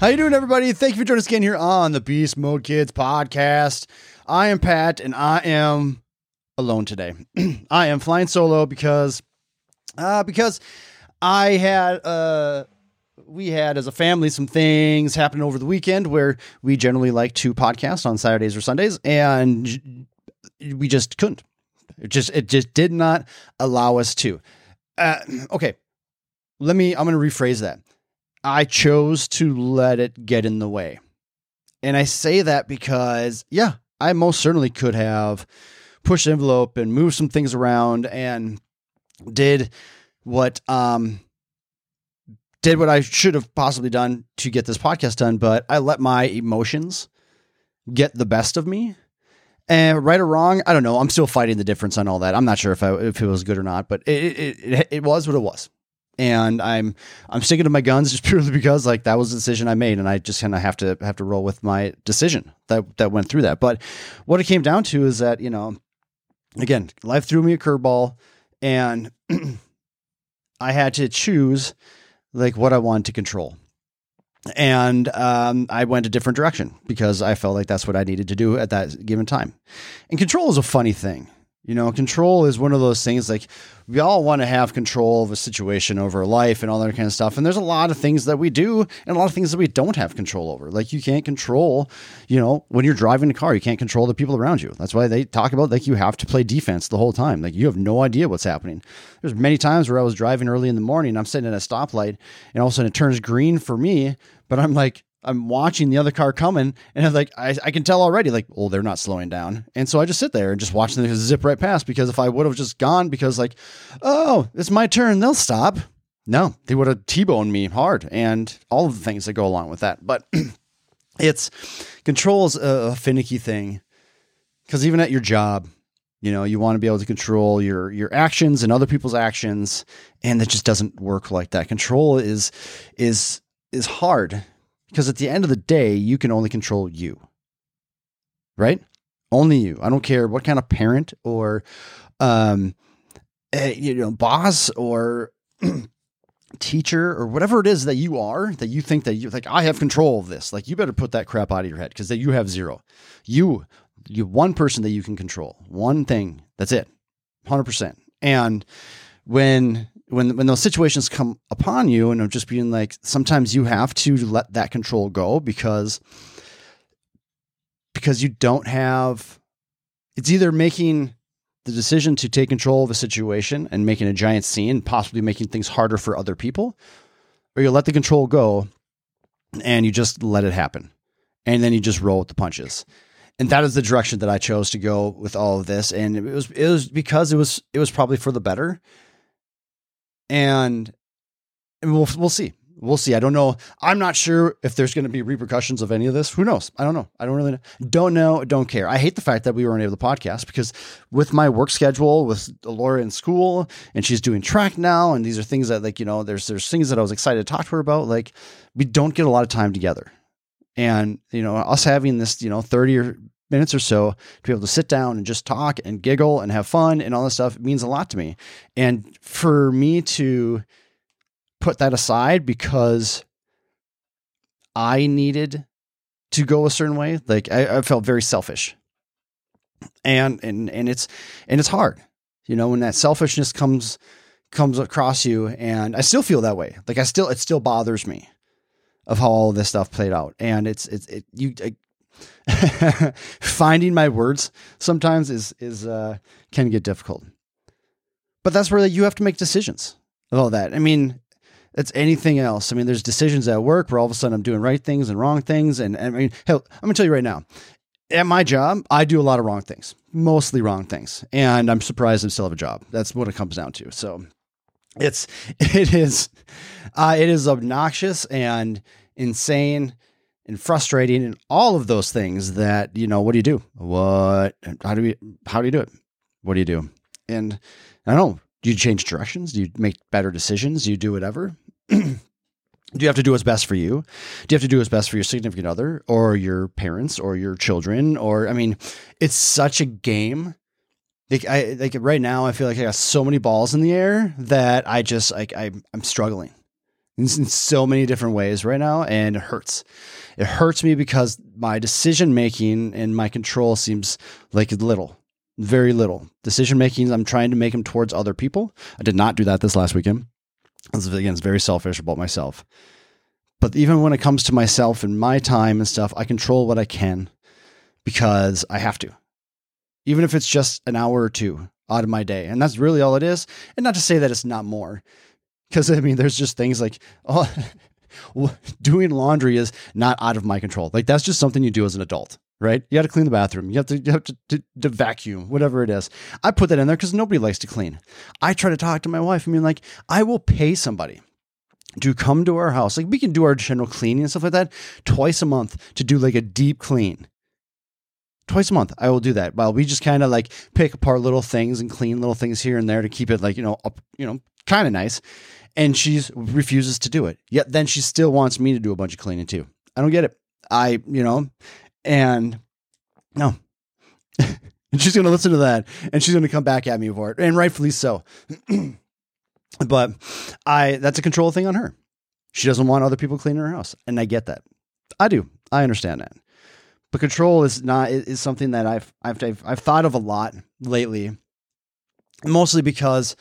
How you doing, everybody? Thank you for joining us again here on the Beast Mode Kids podcast. I am Pat, and I am alone today. I am flying solo because, uh, because I had uh we had as a family some things happen over the weekend where we generally like to podcast on Saturdays or Sundays, and we just couldn't. It just it just did not allow us to. Uh, okay, let me. I'm going to rephrase that. I chose to let it get in the way, and I say that because yeah, I most certainly could have pushed the envelope and moved some things around and did what um did what I should have possibly done to get this podcast done, but I let my emotions get the best of me. And right or wrong, I don't know. I'm still fighting the difference on all that. I'm not sure if I, if it was good or not, but it, it it it was what it was. And I'm I'm sticking to my guns just purely because like that was the decision I made, and I just kind of have to have to roll with my decision that that went through that. But what it came down to is that you know, again, life threw me a curveball, and I had to choose like what I wanted to control. And um, I went a different direction because I felt like that's what I needed to do at that given time. And control is a funny thing. You know, control is one of those things like we all want to have control of a situation over life and all that kind of stuff. And there's a lot of things that we do and a lot of things that we don't have control over. Like you can't control, you know, when you're driving a car, you can't control the people around you. That's why they talk about like you have to play defense the whole time. Like you have no idea what's happening. There's many times where I was driving early in the morning, I'm sitting at a stoplight and all of a sudden it turns green for me, but I'm like, I'm watching the other car coming, and I'm like, I, I can tell already, like, oh, they're not slowing down. And so I just sit there and just watch them zip right past because if I would have just gone because, like, oh, it's my turn, they'll stop. No, they would have T-boned me hard and all of the things that go along with that. But it's control's a, a finicky thing because even at your job, you know, you want to be able to control your your actions and other people's actions, and it just doesn't work like that. Control is is is hard because at the end of the day, you can only control you, right? Only you. I don't care what kind of parent or, um, uh, you know, boss or teacher or whatever it is that you are that you think that you like. I have control of this. Like you better put that crap out of your head because that you have zero. You, you one person that you can control. One thing. That's it. Hundred percent. And when when when those situations come upon you and of just being like sometimes you have to let that control go because because you don't have it's either making the decision to take control of a situation and making a giant scene possibly making things harder for other people or you let the control go and you just let it happen. And then you just roll with the punches. And that is the direction that I chose to go with all of this. And it was it was because it was it was probably for the better and, and we'll we'll see. We'll see. I don't know. I'm not sure if there's going to be repercussions of any of this. Who knows? I don't know. I don't really know. Don't know. Don't care. I hate the fact that we weren't able to podcast because with my work schedule, with Laura in school, and she's doing track now, and these are things that like you know, there's there's things that I was excited to talk to her about. Like we don't get a lot of time together, and you know, us having this you know 30 or minutes or so to be able to sit down and just talk and giggle and have fun and all this stuff means a lot to me. And for me to put that aside because I needed to go a certain way, like I, I felt very selfish. And and and it's and it's hard. You know, when that selfishness comes comes across you and I still feel that way. Like I still it still bothers me of how all this stuff played out. And it's it's it you finding my words sometimes is is uh, can get difficult. But that's where you have to make decisions of all that. I mean, it's anything else. I mean, there's decisions at work where all of a sudden I'm doing right things and wrong things. And, and I mean, hell, I'm gonna tell you right now, at my job, I do a lot of wrong things, mostly wrong things, and I'm surprised I still have a job. That's what it comes down to. So it's it is uh, it is obnoxious and insane and frustrating and all of those things that you know what do you do? What how do we how do you do it? What do you do? And i don't know do you change directions? Do you make better decisions? Do you do whatever? Do you have to do what's best for you? Do you have to do what's best for your significant other or your parents or your children? Or i mean it's such a game. Like i like right now i feel like i got so many balls in the air that i just like I, i'm struggling in, in so many different ways right now, and it hurts. It hurts me because my decision making and my control seems like little, very little. Decision making, I'm trying to make them towards other people. I did not do that this last weekend. Again, it's very selfish about myself. But even when it comes to myself and my time and stuff, I control what I can because I have to. Even if it's just an hour or two out of my day. And that's really all it is. And not to say that it's not more. Because I mean, there's just things like, oh, doing laundry is not out of my control. Like that's just something you do as an adult, right? You got to clean the bathroom. You have to, you have to, to, to vacuum, whatever it is. I put that in there because nobody likes to clean. I try to talk to my wife. I mean, like, I will pay somebody to come to our house. Like we can do our general cleaning and stuff like that twice a month to do like a deep clean. Twice a month, I will do that. While we just kind of like pick apart little things and clean little things here and there to keep it like you know up, you know, kind of nice. And she refuses to do it. Yet then she still wants me to do a bunch of cleaning too. I don't get it. I you know, and no. and she's going to listen to that and she's going to come back at me for it, and rightfully so. But I that's a control thing on her. She doesn't want other people cleaning her house, and I get that. I do. I understand that. But control is not is something that I've I've I've, I've thought of a lot lately, mostly because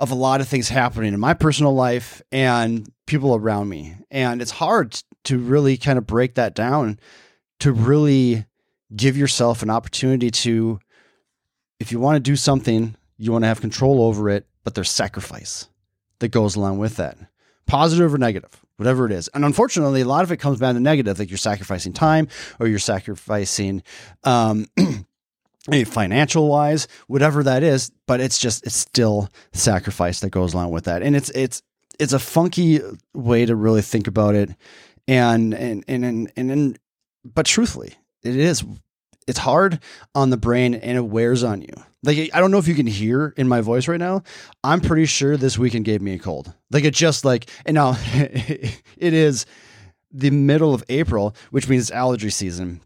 of a lot of things happening in my personal life and people around me, and it's hard to really kind of break that down to really give yourself an opportunity to if you want to do something, you want to have control over it but there's sacrifice that goes along with that, positive or negative, whatever it is. And unfortunately, a lot of it comes down to negative, like you're sacrificing time or you're sacrificing, um, financial wise, whatever that is. But it's just it's still sacrifice that goes along with that, and it's it's it's a funky way to really think about it, and and and and and, and but truthfully, it is it's hard on the brain and it wears on you. Like I don't know if you can hear in my voice right now. I'm pretty sure this weekend gave me a cold. Like it just like and now it is the middle of April, which means it's allergy season.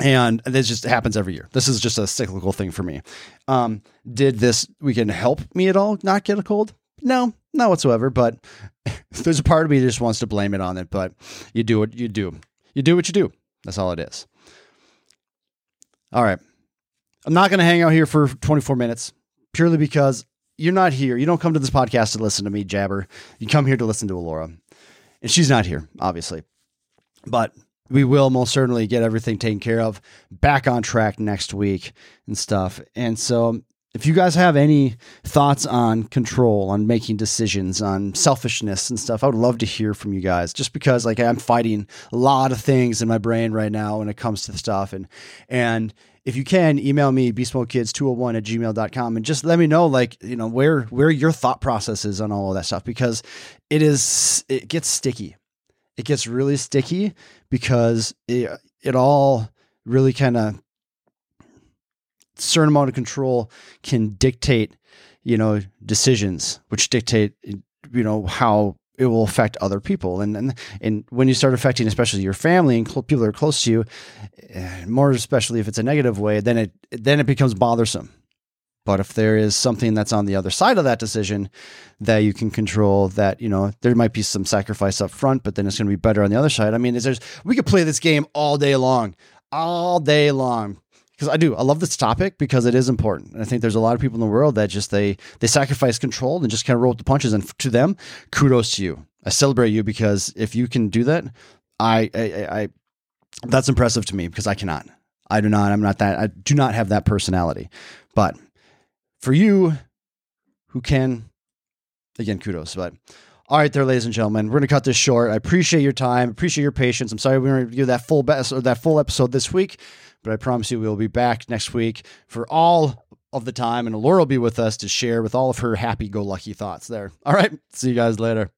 And this just happens every year. This is just a cyclical thing for me. Um, did this weekend help me at all not get a cold? No, not whatsoever. But there's a part of me that just wants to blame it on it. But you do what you do. You do what you do. That's all it is. All right. I'm not going to hang out here for 24 minutes purely because you're not here. You don't come to this podcast to listen to me jabber. You come here to listen to Laura. And she's not here, obviously. But we will most certainly get everything taken care of back on track next week and stuff. And so if you guys have any thoughts on control, on making decisions, on selfishness and stuff, I would love to hear from you guys. Just because like I'm fighting a lot of things in my brain right now when it comes to stuff. And and if you can, email me beastmodekids201 at gmail.com and just let me know like, you know, where where your thought process is on all of that stuff because it is it gets sticky. It gets really sticky because it it all really kind of certain amount of control can dictate, you know, decisions, which dictate, you know, how it will affect other people. And, and, and when you start affecting, especially your family and cl- people that are close to you, more especially if it's a negative way, then it, then it becomes bothersome. But if there is something that's on the other side of that decision that you can control, that you know there might be some sacrifice up front, but then it's going to be better on the other side. I mean, there's we could play this game all day long, all day long because I do. I love this topic because it is important. And I think there's a lot of people in the world that just they they sacrifice control and just kind of roll with the punches. And to them, kudos to you. I celebrate you because if you can do that, I I, I that's impressive to me because I cannot. I do not. I'm not that. I do not have that personality. But for you, who can, again, kudos. But all right, there, ladies and gentlemen, we're gonna cut this short. I appreciate your time. Appreciate your patience. I'm sorry we gonna do that full best or that full episode this week. But I promise you, we'll be back next week for all of the time, and Laura will be with us to share with all of her happy go lucky thoughts there. All right. See you guys later.